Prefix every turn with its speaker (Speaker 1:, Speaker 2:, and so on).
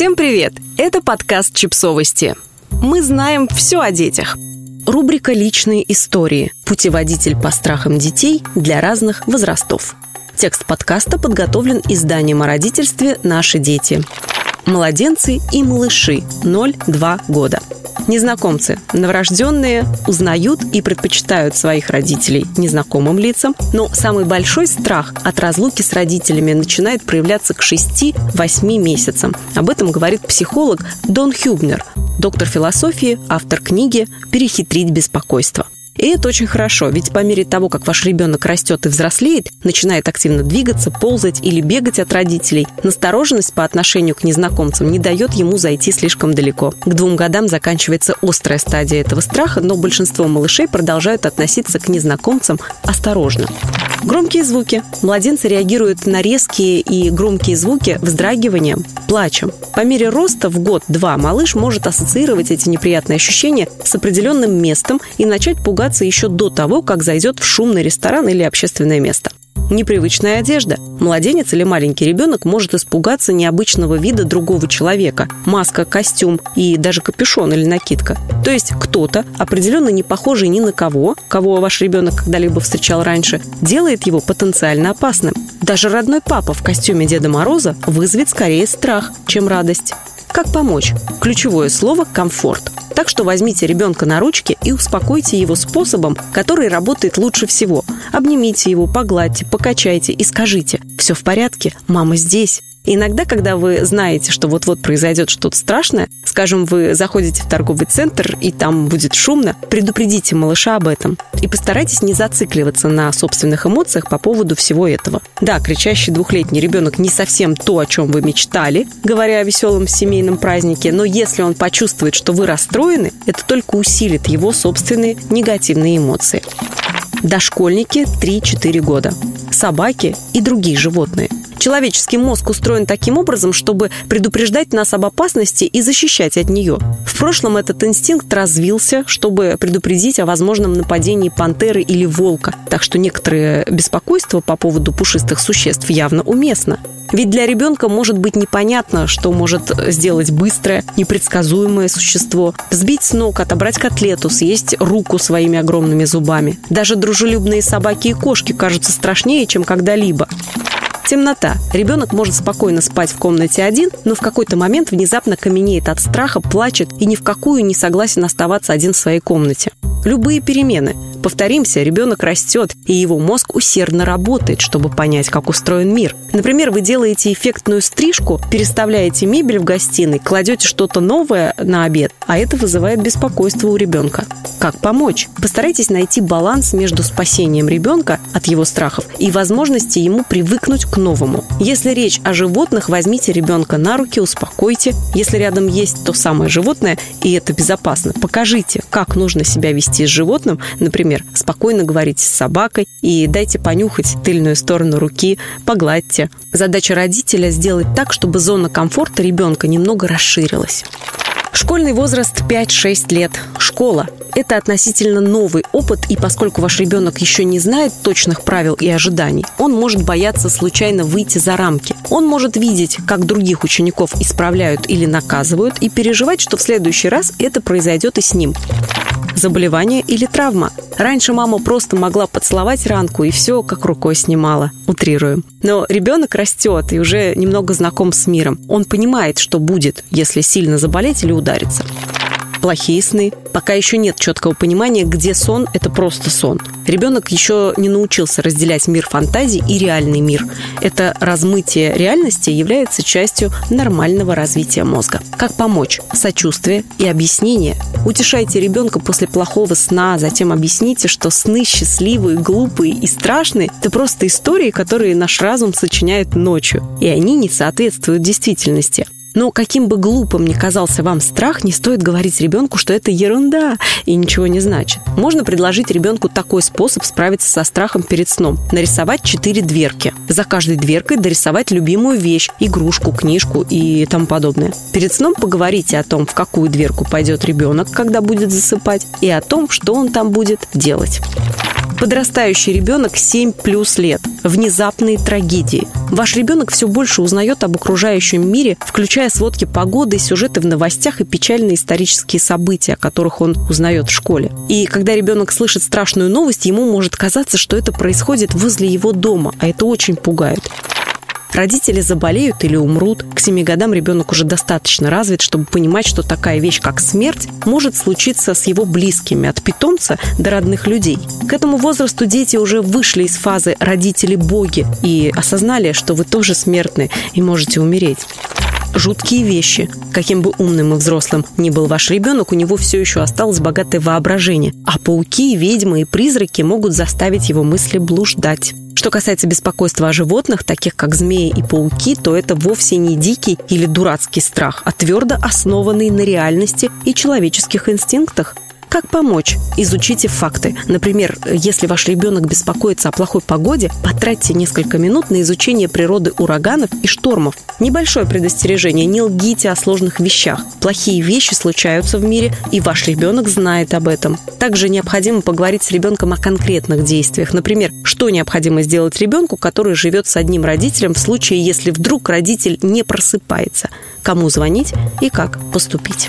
Speaker 1: Всем привет! Это подкаст «Чипсовости». Мы знаем все о детях. Рубрика «Личные истории. Путеводитель по страхам детей для разных возрастов». Текст подкаста подготовлен изданием о родительстве «Наши дети». Младенцы и малыши 0-2 года. Незнакомцы, новорожденные, узнают и предпочитают своих родителей незнакомым лицам, но самый большой страх от разлуки с родителями начинает проявляться к 6-8 месяцам. Об этом говорит психолог Дон Хюбнер, доктор философии, автор книги «Перехитрить беспокойство». И это очень хорошо, ведь по мере того, как ваш ребенок растет и взрослеет, начинает активно двигаться, ползать или бегать от родителей, настороженность по отношению к незнакомцам не дает ему зайти слишком далеко. К двум годам заканчивается острая стадия этого страха, но большинство малышей продолжают относиться к незнакомцам осторожно. Громкие звуки. Младенцы реагируют на резкие и громкие звуки вздрагиванием, плачем. По мере роста в год-два малыш может ассоциировать эти неприятные ощущения с определенным местом и начать пугаться еще до того, как зайдет в шумный ресторан или общественное место. Непривычная одежда. Младенец или маленький ребенок может испугаться необычного вида другого человека. Маска, костюм и даже капюшон или накидка. То есть кто-то, определенно не похожий ни на кого, кого ваш ребенок когда-либо встречал раньше, делает его потенциально опасным. Даже родной папа в костюме Деда Мороза вызовет скорее страх, чем радость. Как помочь? Ключевое слово – комфорт. Так что возьмите ребенка на ручки и успокойте его способом, который работает лучше всего. Обнимите его, погладьте, покачайте и скажите «Все в порядке, мама здесь». Иногда, когда вы знаете, что вот-вот произойдет что-то страшное, скажем, вы заходите в торговый центр и там будет шумно, предупредите малыша об этом и постарайтесь не зацикливаться на собственных эмоциях по поводу всего этого. Да, кричащий двухлетний ребенок не совсем то, о чем вы мечтали, говоря о веселом семейном празднике, но если он почувствует, что вы расстроены, это только усилит его собственные негативные эмоции. Дошкольники 3-4 года. Собаки и другие животные – Человеческий мозг устроен таким образом, чтобы предупреждать нас об опасности и защищать от нее. В прошлом этот инстинкт развился, чтобы предупредить о возможном нападении пантеры или волка, так что некоторые беспокойства по поводу пушистых существ явно уместно. Ведь для ребенка может быть непонятно, что может сделать быстрое, непредсказуемое существо. Сбить с ног, отобрать котлету, съесть руку своими огромными зубами. Даже дружелюбные собаки и кошки кажутся страшнее, чем когда-либо. Темнота. Ребенок может спокойно спать в комнате один, но в какой-то момент внезапно каменеет от страха, плачет и ни в какую не согласен оставаться один в своей комнате. Любые перемены. Повторимся, ребенок растет, и его мозг усердно работает, чтобы понять, как устроен мир. Например, вы делаете эффектную стрижку, переставляете мебель в гостиной, кладете что-то новое на обед, а это вызывает беспокойство у ребенка. Как помочь? Постарайтесь найти баланс между спасением ребенка от его страхов и возможности ему привыкнуть к новому. Если речь о животных, возьмите ребенка на руки, успокойте. Если рядом есть то самое животное, и это безопасно, покажите, как нужно себя вести с животным, например, Например, спокойно говорите с собакой и дайте понюхать тыльную сторону руки, погладьте. Задача родителя сделать так, чтобы зона комфорта ребенка немного расширилась. Школьный возраст 5-6 лет. Школа. Это относительно новый опыт, и поскольку ваш ребенок еще не знает точных правил и ожиданий, он может бояться случайно выйти за рамки. Он может видеть, как других учеников исправляют или наказывают, и переживать, что в следующий раз это произойдет и с ним заболевание или травма. Раньше мама просто могла поцеловать ранку и все как рукой снимала. Утрируем. Но ребенок растет и уже немного знаком с миром. Он понимает, что будет, если сильно заболеть или удариться плохие сны. Пока еще нет четкого понимания, где сон – это просто сон. Ребенок еще не научился разделять мир фантазий и реальный мир. Это размытие реальности является частью нормального развития мозга. Как помочь? Сочувствие и объяснение. Утешайте ребенка после плохого сна, затем объясните, что сны счастливые, глупые и страшные – это просто истории, которые наш разум сочиняет ночью, и они не соответствуют действительности. Но каким бы глупым ни казался вам страх, не стоит говорить ребенку, что это ерунда и ничего не значит. Можно предложить ребенку такой способ справиться со страхом перед сном. Нарисовать четыре дверки. За каждой дверкой дорисовать любимую вещь, игрушку, книжку и тому подобное. Перед сном поговорите о том, в какую дверку пойдет ребенок, когда будет засыпать, и о том, что он там будет делать. Подрастающий ребенок 7 плюс лет. Внезапные трагедии. Ваш ребенок все больше узнает об окружающем мире, включая сводки погоды, сюжеты в новостях и печальные исторические события, о которых он узнает в школе. И когда ребенок слышит страшную новость, ему может казаться, что это происходит возле его дома, а это очень пугает. Родители заболеют или умрут. К 7 годам ребенок уже достаточно развит, чтобы понимать, что такая вещь, как смерть, может случиться с его близкими, от питомца до родных людей. К этому возрасту дети уже вышли из фазы «родители-боги» и осознали, что вы тоже смертны и можете умереть жуткие вещи. Каким бы умным и взрослым ни был ваш ребенок, у него все еще осталось богатое воображение. А пауки, ведьмы и призраки могут заставить его мысли блуждать. Что касается беспокойства о животных, таких как змеи и пауки, то это вовсе не дикий или дурацкий страх, а твердо основанный на реальности и человеческих инстинктах. Как помочь? Изучите факты. Например, если ваш ребенок беспокоится о плохой погоде, потратьте несколько минут на изучение природы ураганов и штормов. Небольшое предостережение – не лгите о сложных вещах. Плохие вещи случаются в мире, и ваш ребенок знает об этом. Также необходимо поговорить с ребенком о конкретных действиях. Например, что необходимо сделать ребенку, который живет с одним родителем в случае, если вдруг родитель не просыпается. Кому звонить и как поступить.